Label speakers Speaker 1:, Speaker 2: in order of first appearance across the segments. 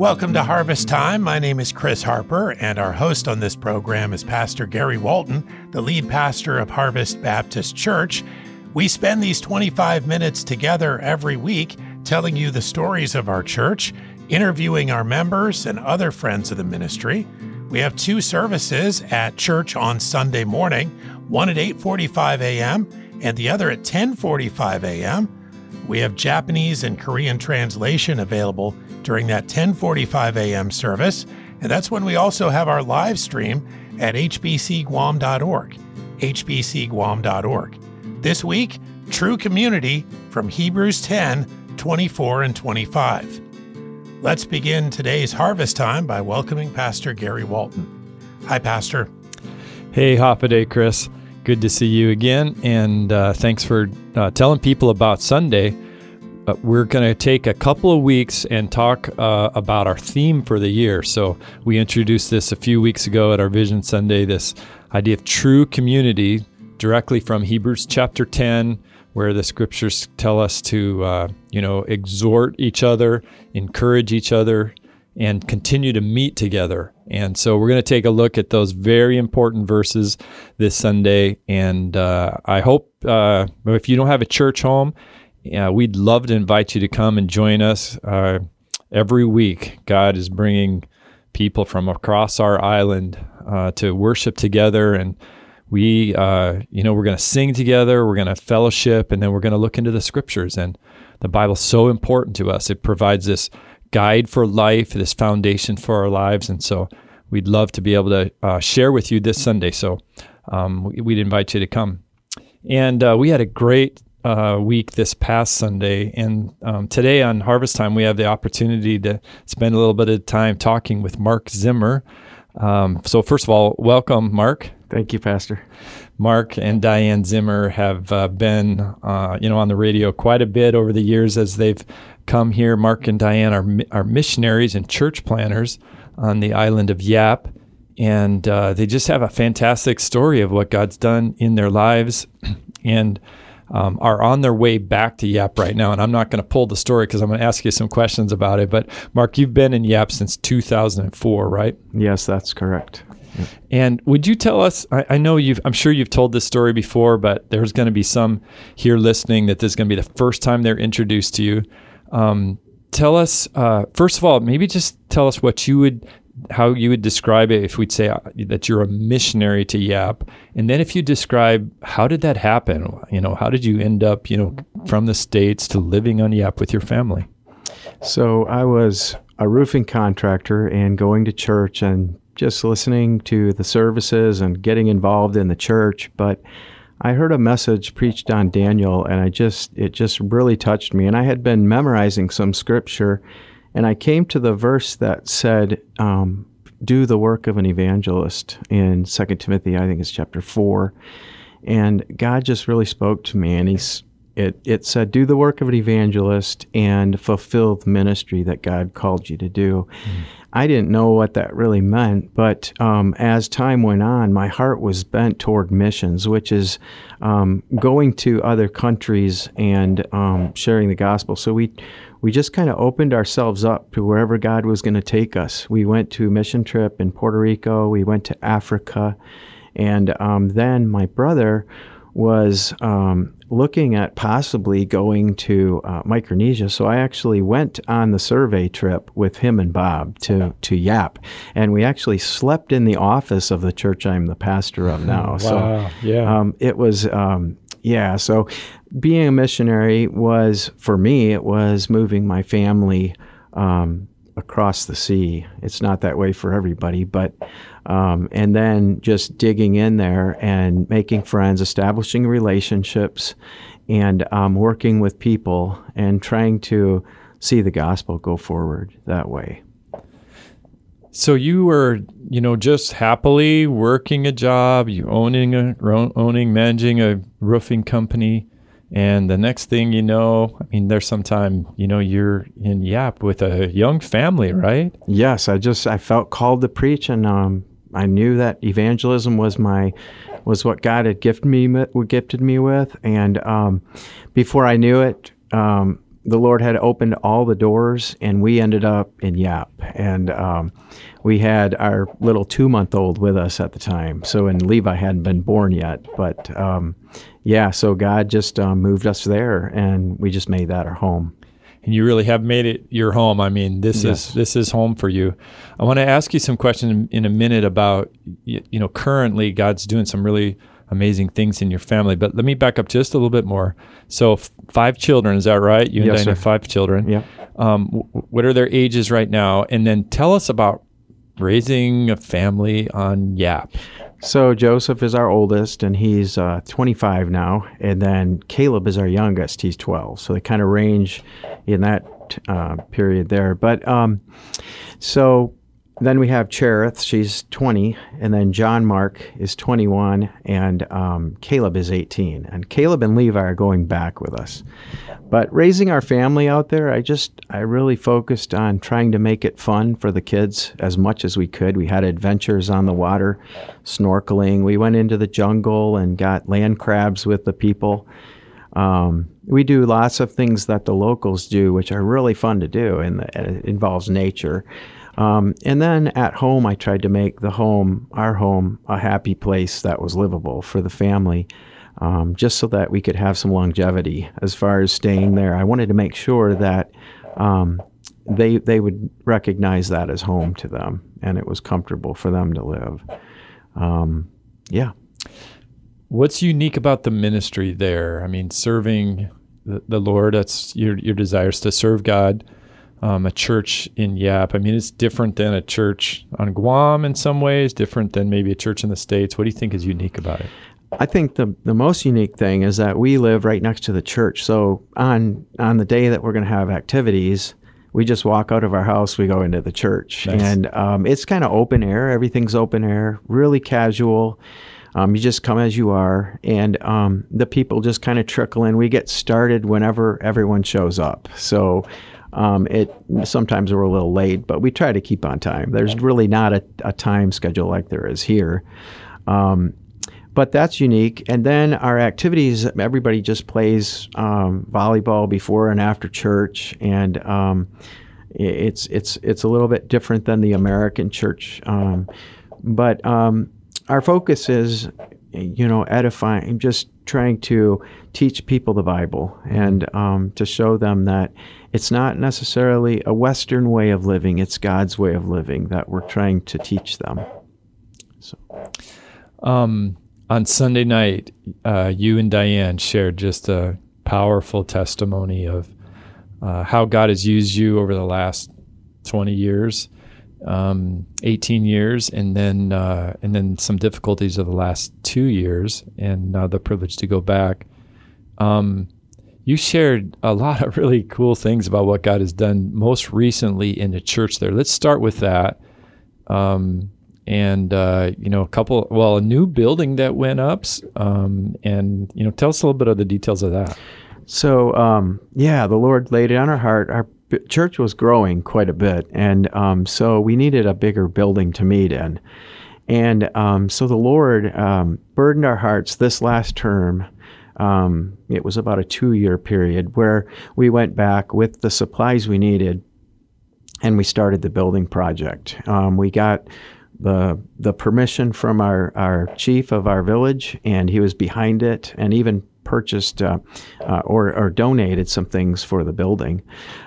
Speaker 1: Welcome to Harvest Time. My name is Chris Harper, and our host on this program is Pastor Gary Walton, the lead pastor of Harvest Baptist Church. We spend these 25 minutes together every week telling you the stories of our church, interviewing our members and other friends of the ministry. We have two services at church on Sunday morning, one at 8:45 a.m. and the other at 10:45 a.m. We have Japanese and Korean translation available during that 10:45 a.m. service, and that's when we also have our live stream at hbcguam.org, hbcguam.org. This week, True Community from Hebrews 10, 24 and 25. Let's begin today's harvest time by welcoming Pastor Gary Walton. Hi, Pastor.
Speaker 2: Hey, Hafa Adai, Chris. Good to see you again, and uh, thanks for uh, telling people about Sunday. Uh, we're going to take a couple of weeks and talk uh, about our theme for the year. So, we introduced this a few weeks ago at our Vision Sunday this idea of true community directly from Hebrews chapter 10, where the scriptures tell us to, uh, you know, exhort each other, encourage each other, and continue to meet together. And so we're going to take a look at those very important verses this Sunday. And uh, I hope uh, if you don't have a church home, yeah, we'd love to invite you to come and join us uh, every week. God is bringing people from across our island uh, to worship together, and we, uh, you know, we're going to sing together, we're going to fellowship, and then we're going to look into the scriptures. And the Bible's so important to us; it provides this guide for life, this foundation for our lives, and so we'd love to be able to uh, share with you this Sunday. So um, we'd invite you to come. And uh, we had a great uh, week this past Sunday. And um, today on Harvest Time, we have the opportunity to spend a little bit of time talking with Mark Zimmer. Um, so, first of all, welcome, Mark.
Speaker 3: Thank you, Pastor.
Speaker 2: Mark and Diane Zimmer have uh, been, uh, you know, on the radio quite a bit over the years as they've come here. Mark and Diane are are missionaries and church planters on the island of Yap, and uh, they just have a fantastic story of what God's done in their lives, and um, are on their way back to Yap right now. And I'm not going to pull the story because I'm going to ask you some questions about it. But Mark, you've been in Yap since 2004, right?
Speaker 3: Yes, that's correct.
Speaker 2: And would you tell us? I, I, know you've. I'm sure you've told this story before, but there's going to be some here listening that this is going to be the first time they're introduced to you. Um, tell us uh, first of all, maybe just tell us what you would how you would describe it if we'd say uh, that you're a missionary to Yap, and then if you describe how did that happen? You know, how did you end up, you know, from the states to living on Yap with your family?
Speaker 3: So I was a roofing contractor and going to church and just listening to the services and getting involved in the church, but I heard a message preached on Daniel and I just it just really touched me and I had been memorizing some scripture and I came to the verse that said, um, do the work of an evangelist in Second Timothy, I think it's chapter 4. And God just really spoke to me, and he's, it, it said, do the work of an evangelist and fulfill the ministry that God called you to do. Mm. I didn't know what that really meant, but um, as time went on, my heart was bent toward missions, which is um, going to other countries and um, sharing the gospel. So we we just kind of opened ourselves up to wherever God was going to take us. We went to a mission trip in Puerto Rico, we went to Africa, and um, then my brother was um, looking at possibly going to uh, Micronesia. So I actually went on the survey trip with him and Bob to, to Yap. And we actually slept in the office of the church I'm the pastor of now.
Speaker 2: wow.
Speaker 3: So
Speaker 2: yeah.
Speaker 3: Um, it was um, yeah, so being a missionary was, for me, it was moving my family um, across the sea. It's not that way for everybody, but, um, and then just digging in there and making friends, establishing relationships, and um, working with people and trying to see the gospel go forward that way.
Speaker 2: So you were, you know, just happily working a job, you owning a owning managing a roofing company, and the next thing you know, I mean, there's some time, you know, you're in Yap with a young family, right?
Speaker 3: Yes, I just I felt called to preach, and um, I knew that evangelism was my was what God had gifted me gifted me with, and um, before I knew it, um, the Lord had opened all the doors, and we ended up in Yap. And um, we had our little two month old with us at the time. So, and Levi hadn't been born yet. But um, yeah, so God just um, moved us there, and we just made that our home.
Speaker 2: And you really have made it your home. I mean, this
Speaker 3: Yes.
Speaker 2: is this is home for you. I want to ask you some questions in, a minute about you know currently God's doing some really amazing things in your family. But let me back up just a little bit more. So f- five children, is that right? You and
Speaker 3: Yes,
Speaker 2: Diane have five children.
Speaker 3: Yeah.
Speaker 2: Um, w- what are their ages right now? And then tell us about raising a family on Yap.
Speaker 3: So Joseph is our oldest, and he's uh, 25 now. And then Caleb is our youngest. He's 12. So they kind of range in that uh, period there. But um, so then we have Cherith. She's 20. And then John Mark is 21. And um, Caleb is 18. And Caleb and Levi are going back with us. But raising our family out there, I just, I really focused on trying to make it fun for the kids as much as we could. We had adventures on the water, snorkeling. We went into the jungle and got land crabs with the people. Um, we do lots of things that the locals do, which are really fun to do, and it involves nature. Um, and then at home, I tried to make the home, our home, a happy place that was livable for the family um, just so that we could have some longevity as far as staying there. I wanted to make sure that um, they they would recognize that as home to them, and it was comfortable for them to live. Um, yeah.
Speaker 2: What's unique about the ministry there? I mean, serving the, the Lord, that's your, your desires to serve God. Um, a church in Yap. I mean, it's different than a church on Guam in some ways, different than maybe a church in the States. What do you think is unique about it?
Speaker 3: I think the the most unique thing is that we live right next to the church. So on on the day that we're going to have activities, we just walk out of our house, we go into the church,
Speaker 2: Nice.
Speaker 3: and um, it's kind of open air. Everything's open air, really casual. Um, you just come as you are, and um, the people just kind of trickle in. We get started whenever everyone shows up. So um, it sometimes we're a little late, but we try to keep on time. There's really not a, a time schedule like there is here. Um, but that's unique. And then our activities, everybody just plays um, volleyball before and after church, and um, it's it's it's a little bit different than the American church. Um, but um, our focus is, you know, edifying, just trying to teach people the Bible and um, to show them that it's not necessarily a Western way of living; it's God's way of living that we're trying to teach them.
Speaker 2: Um, on Sunday night, uh, you and Diane shared just a powerful testimony of uh, how God has used you over the last 20 years, um, 18 years, and then uh, and then some difficulties of the last two years, and the privilege to go back. Um, you shared a lot of really cool things about what God has done most recently in the church there. Let's start with that. Um, and uh, you know, a couple, well, a new building that went up, um, and you know, tell us a little bit of the details of that.
Speaker 3: So um, yeah, the Lord laid it on our heart. Our church was growing quite a bit, and um, so we needed a bigger building to meet in. And um, so the Lord um, burdened our hearts this last term. Um, it was about a two-year period where we went back with the supplies we needed, and we started the building project. Um, we got the the permission from our, our chief of our village, and he was behind it, and even purchased uh, uh, or, or donated some things for the building.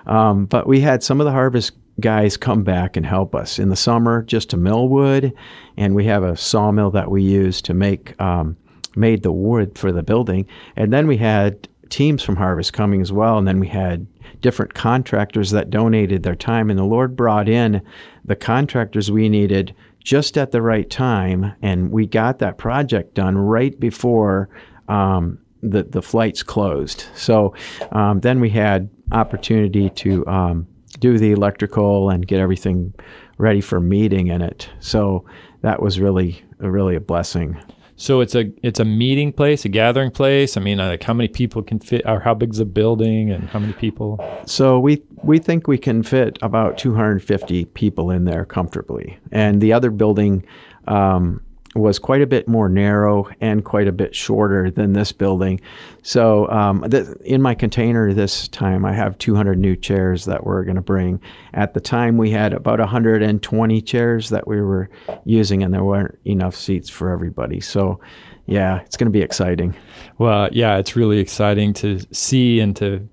Speaker 3: Um, but we had some of the harvest guys come back and help us in the summer just to mill wood, and we have a sawmill that we use to make um, made the wood for the building, and then we had teams from Harvest coming as well, and then we had different contractors that donated their time, and the Lord brought in the contractors we needed just at the right time, and we got that project done right before um, the the flights closed. So um, then we had opportunity to um, do the electrical and get everything ready for meeting in it. So that was really really a blessing.
Speaker 2: So it's a it's a meeting place, a gathering place. I mean, uh, like how many people can fit, or how big's the building, and how many people?
Speaker 3: So we we think we can fit about 250 people in there comfortably, and the other building um, was quite a bit more narrow and quite a bit shorter than this building. So, um, th- in my container this time, I have 200 new chairs that we're going to bring. At the time, we had about 120 chairs that we were using, and there weren't enough seats for everybody. So, yeah, it's going to be exciting.
Speaker 2: Well, yeah, it's really exciting to see and to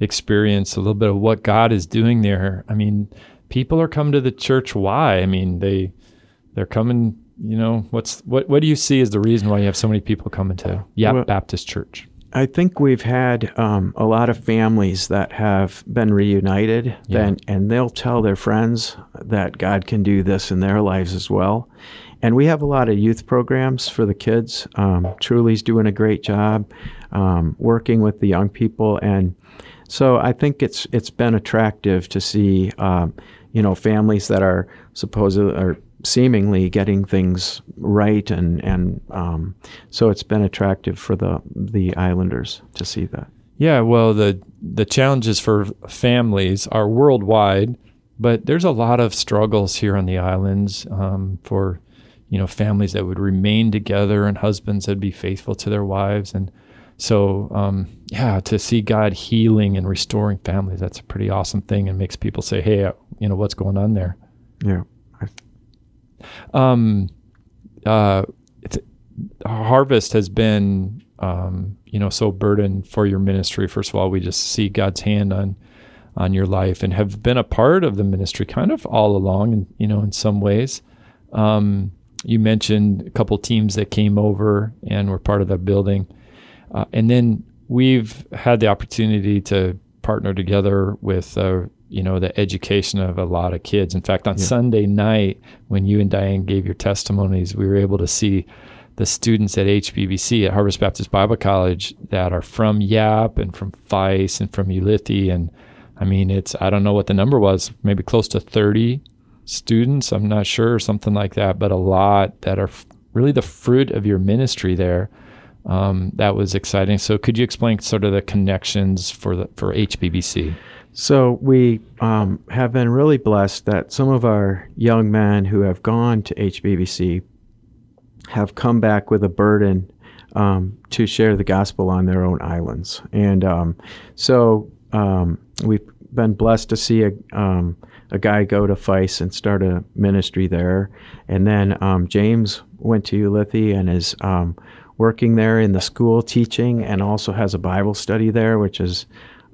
Speaker 2: experience a little bit of what God is doing there. I mean, people are coming to the church. Why? I mean, they they're coming. You know, what's what? What do you see as the reason why you have so many people coming to Yap
Speaker 3: Well-
Speaker 2: Baptist Church?
Speaker 3: I think we've had um, a lot of families that have been reunited,
Speaker 2: Yeah.
Speaker 3: and, and they'll tell their friends that God can do this in their lives as well. And we have a lot of youth programs for the kids. Um, Truly's doing a great job um, working with the young people, and so I think it's it's been attractive to see, um, you know, families that are supposedly or seemingly getting things right, and and um, so it's been attractive for the the Islanders to see that.
Speaker 2: Yeah, well, the the challenges for families are worldwide, but there's a lot of struggles here on the islands um, for you know families that would remain together and husbands that would be faithful to their wives, and so um, yeah, to see God healing and restoring families, that's a pretty awesome thing, and makes people say, hey, uh, you know, what's going on there?
Speaker 3: Yeah.
Speaker 2: Um, uh, harvest has been um, you know so burdened for your ministry. First of all, we just see God's hand on on your life and have been a part of the ministry kind of all along, and you know in some ways. Um, you mentioned a couple teams that came over and were part of that building, uh, and then we've had the opportunity to partner together with uh, you know the education of a lot of kids. In fact, on Sunday night when you and Diane gave your testimonies, we were able to see the students at HBBC at Harvest Baptist Bible College that are from Yap and from Fais and from Ulithi and I mean it's I don't know what the number was, maybe close to 30 students, I'm not sure, something like that, but a lot that are f- really the fruit of your ministry there. Um, that was exciting. So, could you explain sort of the connections for the for HBBC?
Speaker 3: So we um, have been really blessed that some of our young men who have gone to HBBC have come back with a burden um, to share the gospel on their own islands, and um, so um, we've been blessed to see a um, a guy go to Fais and start a ministry there, and then um, James went to Ulithi and is working there in the school teaching, and also has a Bible study there, which is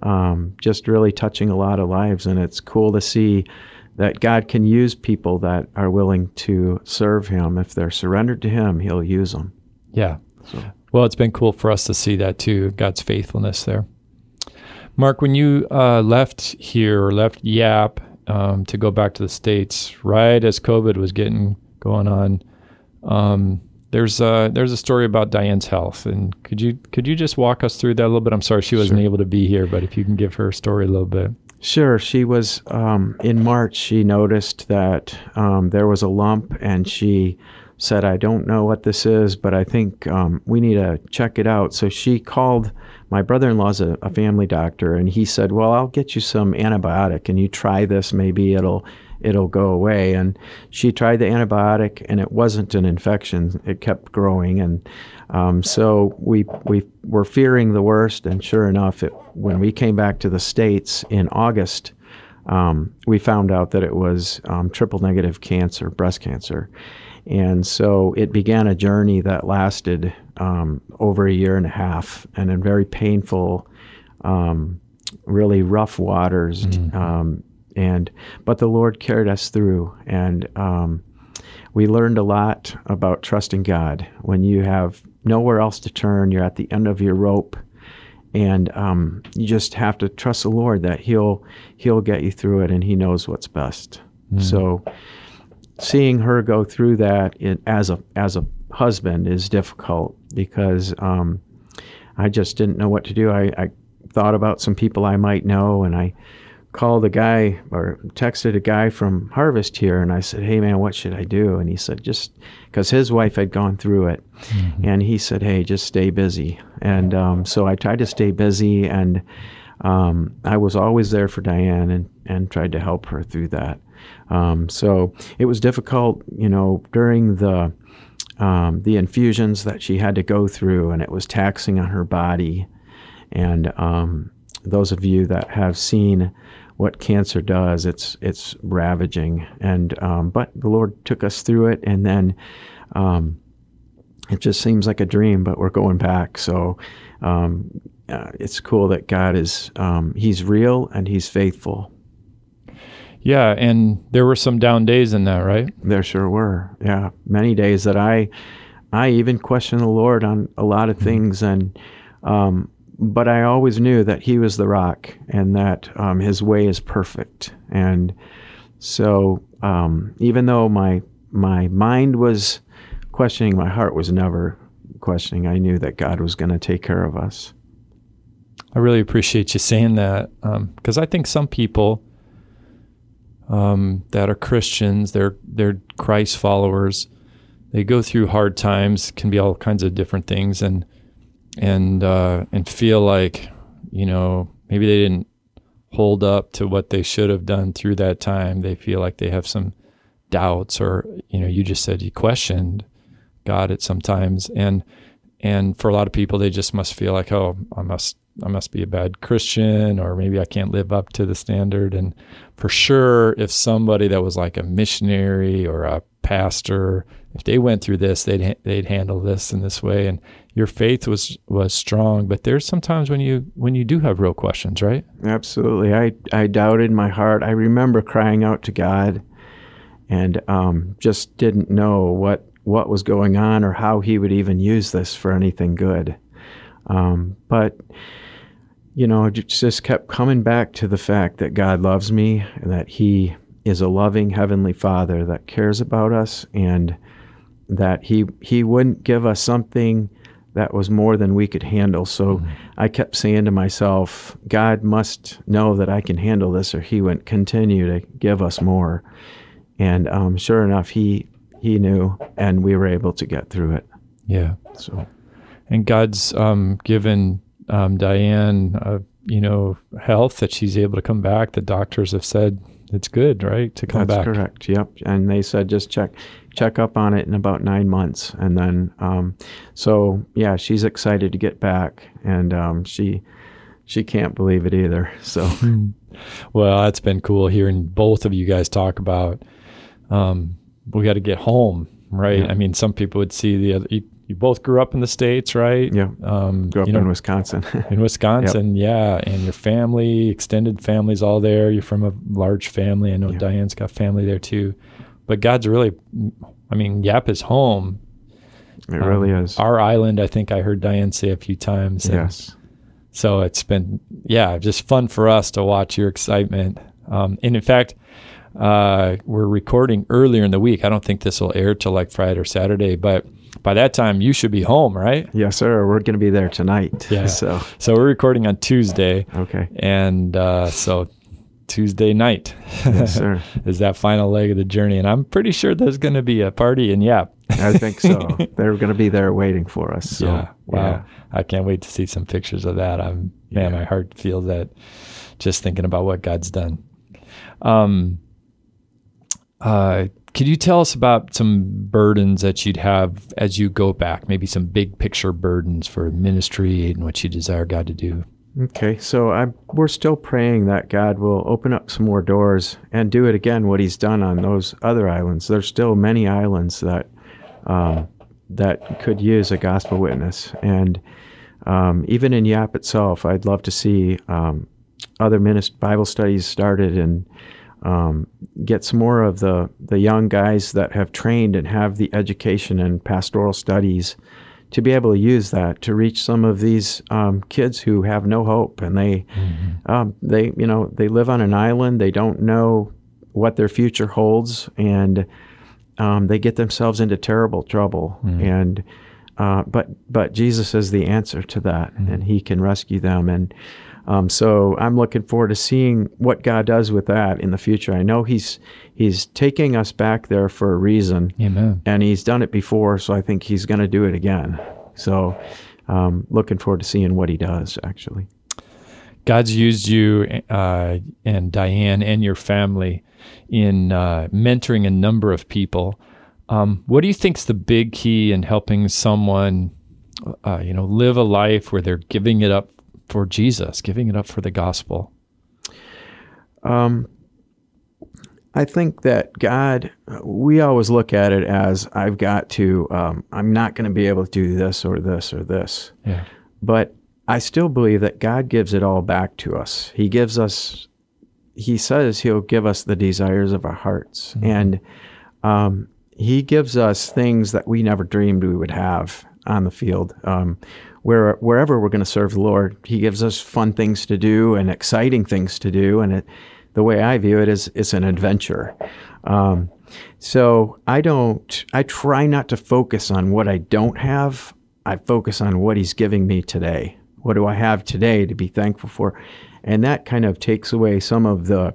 Speaker 3: um, just really touching a lot of lives. And it's cool to see that God can use people that are willing to serve Him. If they're surrendered to Him, He'll use them.
Speaker 2: Yeah. Well, it's been cool for us to see that too, God's faithfulness there. Mark, when you uh, left here or left Yap um, to go back to the States, right as COVID was getting going on, um, there's a, there's a story about Diane's health, and could you could you just walk us through that a little bit? I'm sorry she wasn't
Speaker 3: Sure.
Speaker 2: able to be here, but if you can give her story a little bit.
Speaker 3: Sure. She was um, in March. She noticed that um, there was a lump, and she said, "I don't know what this is, but I think um, we need to check it out." So she called. My brother-in-law's a, a family doctor, and he said, "Well, I'll get you some antibiotic, and you try this. Maybe it'll it'll go away." And she tried the antibiotic, and it wasn't an infection. It kept growing, and um, so we we were fearing the worst. And sure enough, it, when we came back to the states in August, um, we found out that it was um, triple negative cancer, breast cancer. And so it began a journey that lasted um, over a year and a half and in very painful, um, really rough waters. Um, and but the Lord carried us through, and um, we learned a lot about trusting God. When you have nowhere else to turn, you're at the end of your rope, and um, you just have to trust the Lord that He'll He'll get you through it, and He knows what's best. So, seeing her go through that it, as a as a husband is difficult because um, I just didn't know what to do. I, I thought about some people I might know, and I called a guy or texted a guy from Harvest here, and I said, "Hey, man, what should I do?" And he said, "Just because his wife had gone through it, and he said, "Hey, just stay busy." And um, so I tried to stay busy, and um, I was always there for Diane and and tried to help her through that. Um, so it was difficult, you know, during the um, the infusions that she had to go through, and it was taxing on her body. And um, those of you that have seen what cancer does, it's it's ravaging. And um, but the Lord took us through it, and then um, it just seems like a dream, but we're going back. So um, uh, it's cool that God is um, He's real and He's faithful.
Speaker 2: Yeah, and there were some down days in that, right?
Speaker 3: There sure were. Yeah, many days that I, I even questioned the Lord on a lot of mm-hmm. things, and um, but I always knew that He was the rock and that um, His way is perfect. And so, um, even though my my mind was questioning, my heart was never questioning. I knew that God was going to take care of us.
Speaker 2: I really appreciate you saying that because um, I think some people um, that are Christians, they're they're Christ followers. They go through hard times, can be all kinds of different things, and and uh, and feel like you know maybe they didn't hold up to what they should have done through that time. They feel like they have some doubts, or you know, you just said you questioned God at sometimes, and and for a lot of people, they just must feel like, oh, I must I must be a bad Christian, or maybe I can't live up to the standard. And for sure, if somebody that was like a missionary or a pastor, if they went through this, they'd they'd handle this in this way. And your faith was was strong. But there's sometimes when you when you do have real questions, right?
Speaker 3: Absolutely. I I doubted my heart. I remember crying out to God, and um, just didn't know what what was going on or how He would even use this for anything good. Um, but you know, it just kept coming back to the fact that God loves me and that He is a loving Heavenly Father that cares about us and that He He wouldn't give us something that was more than we could handle. So mm-hmm. I kept saying to myself, God must know that I can handle this, or He wouldn't continue to give us more. And um, sure enough, He He knew, and we were able to get through it.
Speaker 2: Yeah. So, and God's um, given um, Diane, uh, you know, health that she's able to come back. The doctors have said it's good, right, to come
Speaker 3: That's
Speaker 2: back.
Speaker 3: correct. Yep. And they said just check check up on it in about nine months, and then um, so yeah, she's excited to get back, and um, she she can't believe it either. So,
Speaker 2: well, that's been cool hearing both of you guys talk about. Um, we got to get home, right? Yeah. I mean, some people would see the other you both grew up in the states, right?
Speaker 3: Yeah. Um, grew up you know, in Wisconsin.
Speaker 2: in Wisconsin, yep. yeah. And your family, extended family's all there. You're from a large family. I know yeah. Diane's got family there too. But God's really, I mean, Yap is home.
Speaker 3: It um, really is.
Speaker 2: Our island, I think I heard Diane say a few times.
Speaker 3: Yes.
Speaker 2: So it's been, yeah, just fun for us to watch your excitement. Um, and in fact, uh, we're recording earlier in the week. I don't think this will air till like Friday or Saturday, but by that time you should be home, right?
Speaker 3: Yes, sir. We're going to be there tonight.
Speaker 2: Yeah. So, so we're recording on Tuesday.
Speaker 3: Okay.
Speaker 2: And uh, so Tuesday night
Speaker 3: yes, sir.
Speaker 2: is that final leg of the journey, and I'm pretty sure there's going to be a party And yeah,
Speaker 3: I think so. They're going to be there waiting for us. So,
Speaker 2: yeah. Wow. Yeah. I can't wait to see some pictures of that. I'm man, yeah. my heart feels that just thinking about what God's done. Um. Uh, could you tell us about some burdens that you'd have as you go back, maybe some big picture burdens for ministry and what you desire God to do?
Speaker 3: Okay, so I, we're still praying that God will open up some more doors and do it again what He's done on those other islands. There's still many islands that um, that could use a gospel witness, and um, even in Yap itself, I'd love to see um, other minist- Bible studies started and um, get some more of the, the young guys that have trained and have the education and pastoral studies to be able to use that to reach some of these um, kids who have no hope and they mm-hmm. um, they you know they live on an island they don't know what their future holds and um, they get themselves into terrible trouble mm-hmm. and uh, but but Jesus is the answer to that mm-hmm. and he can rescue them and um, so I'm looking forward to seeing what God does with that in the future. I know He's He's taking us back there for a reason,
Speaker 2: Amen.
Speaker 3: and He's done it before, so I think He's going to do it again. So, um, looking forward to seeing what He does. Actually,
Speaker 2: God's used you uh, and Diane and your family in uh, mentoring a number of people. Um, what do you think's the big key in helping someone, uh, you know, live a life where they're giving it up for Jesus, giving it up for the gospel?
Speaker 3: Um, I think that God, we always look at it as I've got to, um, I'm not going to be able to do this or this or this.
Speaker 2: Yeah.
Speaker 3: But I still believe that God gives it all back to us. He gives us, He says He'll give us the desires of our hearts.
Speaker 2: Mm-hmm.
Speaker 3: And um, He gives us things that we never dreamed we would have on the field. Um, where, wherever we're going to serve the Lord, He gives us fun things to do and exciting things to do. And it, the way I view it is it's an adventure. Um, so I don't, I try not to focus on what I don't have. I focus on what He's giving me today. What do I have today to be thankful for? And that kind of takes away some of the,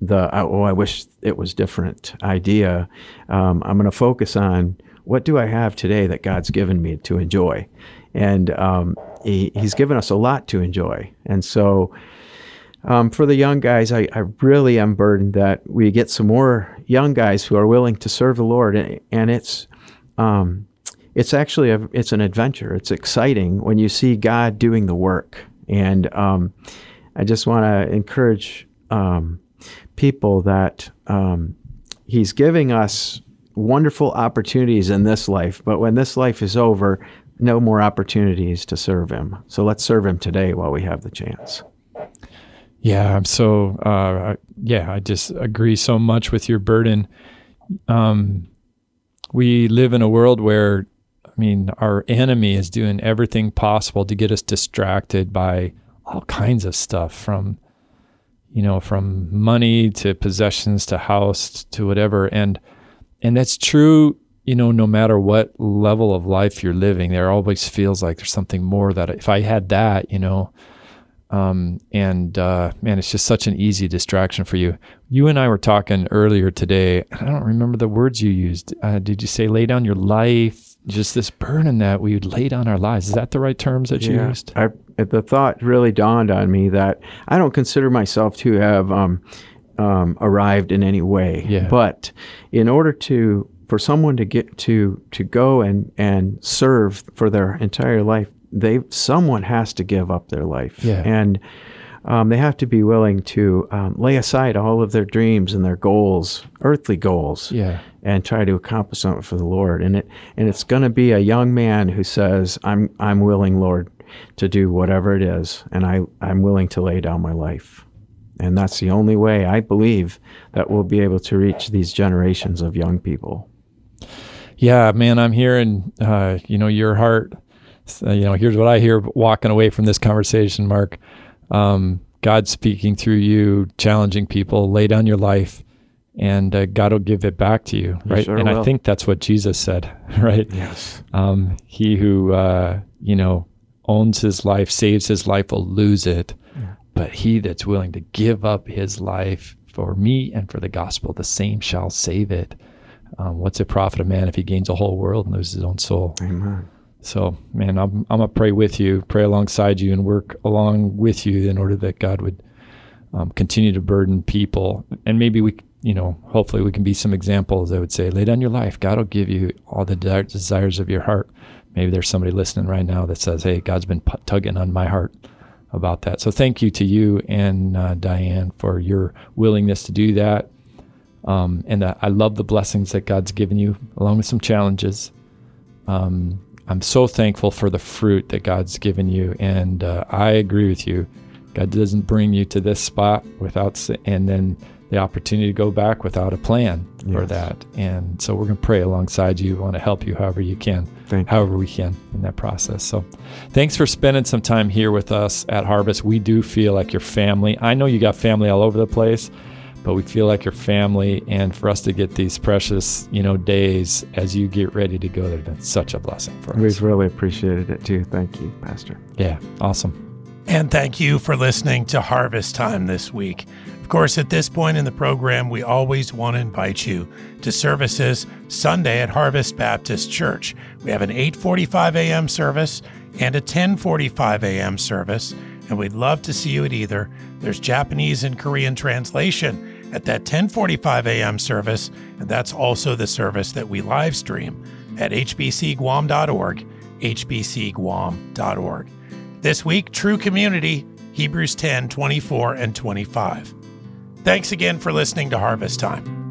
Speaker 3: the oh, I wish it was different idea. Um, I'm going to focus on what do I have today that God's given me to enjoy, and um, he, He's given us a lot to enjoy. And so, um, for the young guys, I, I, really am burdened that we get some more young guys who are willing to serve the Lord, and, and it's um, it's actually a, it's an adventure. It's exciting when you see God doing the work, and um, I just want to encourage um, people that um, He's giving us wonderful opportunities in this life, but when this life is over, no more opportunities to serve Him. So let's serve Him today while we have the chance.
Speaker 2: Yeah, I'm so uh, yeah, I just agree so much with your burden. Um, we live in a world where, I mean, our enemy is doing everything possible to get us distracted by all kinds of stuff from, you know, from money to possessions to house to whatever, and and that's true. You know, no matter what level of life you're living, there always feels like there's something more that if I had that, you know, um, and uh, man, it's just such an easy distraction for you. You and I were talking earlier today. I don't remember the words you used. Uh, did you say lay down your life? Just this burden that we would lay down our lives. Is that the right terms that you
Speaker 3: Yeah.
Speaker 2: used?
Speaker 3: I, the thought really dawned on me that I don't consider myself to have um, um, arrived in any way.
Speaker 2: Yeah.
Speaker 3: But in order to for someone to get to to go and and serve for their entire life, they someone has to give up their life.
Speaker 2: Yeah.
Speaker 3: And um, they have to be willing to um, lay aside all of their dreams and their goals, earthly goals,
Speaker 2: Yeah.
Speaker 3: and try to accomplish something for the Lord. And it and it's going to be a young man who says, "I'm I'm willing, Lord, to do whatever it is, and I I'm willing to lay down my life." And that's the only way I believe that we'll be able to reach these generations of young people.
Speaker 2: Yeah, man, I'm hearing, uh, you know, your heart. So, you know, here's what I hear walking away from this conversation, Mark. Um, God speaking through you, challenging people, lay down your life, and uh, God will give it back to you, right?
Speaker 3: sure
Speaker 2: and I think that's what Jesus said, right?
Speaker 3: Yes.
Speaker 2: Um, he who, uh, you know, owns his life, saves his life, will lose it. But he that's willing to give up his life for me and for the gospel, the same shall save it. Um, what's it profit a man if he gains a whole world and loses his own soul?
Speaker 3: Amen.
Speaker 2: So, man, I'm, I'm going to pray with you, pray alongside you, and work along with you in order that God would um, continue to burden people. And maybe we, you know, hopefully we can be some examples that would say, lay down your life. God will give you all the de- desires of your heart. Maybe there's somebody listening right now that says, hey, God's been tugging on my heart about that. So thank you to you and uh, Diane for your willingness to do that. Um, and uh, I love the blessings that God's given you, along with some challenges. Um, I'm so thankful for the fruit that God's given you, and uh, I agree with you. God doesn't bring you to this spot without, and then the opportunity to go back without a plan for that. And so we're going to pray alongside you. We want to help you however you can,
Speaker 3: Thank
Speaker 2: however we can in that process. So thanks for spending some time here with us at Harvest. We do feel like your family. I know you got family all over the place, but we feel like your family. And for us to get these precious, you know, days as you get ready to go, they've been such a blessing for us.
Speaker 3: We've really appreciated it too. Thank you, Pastor.
Speaker 2: Yeah, awesome.
Speaker 1: And thank you for listening to Harvest Time this week. Of course, at this point in the program, we always want to invite you to services Sunday at Harvest Baptist Church. We have an 8:45 a.m. service and a 10:45 a.m. service, and we'd love to see you at either. There's Japanese and Korean translation at that 10:45 a.m. service, and that's also the service that we live stream at hbcguam.org, hbcguam.org. This week, True Community, Hebrews 10, 24 and 25. Thanks again for listening to Harvest Time.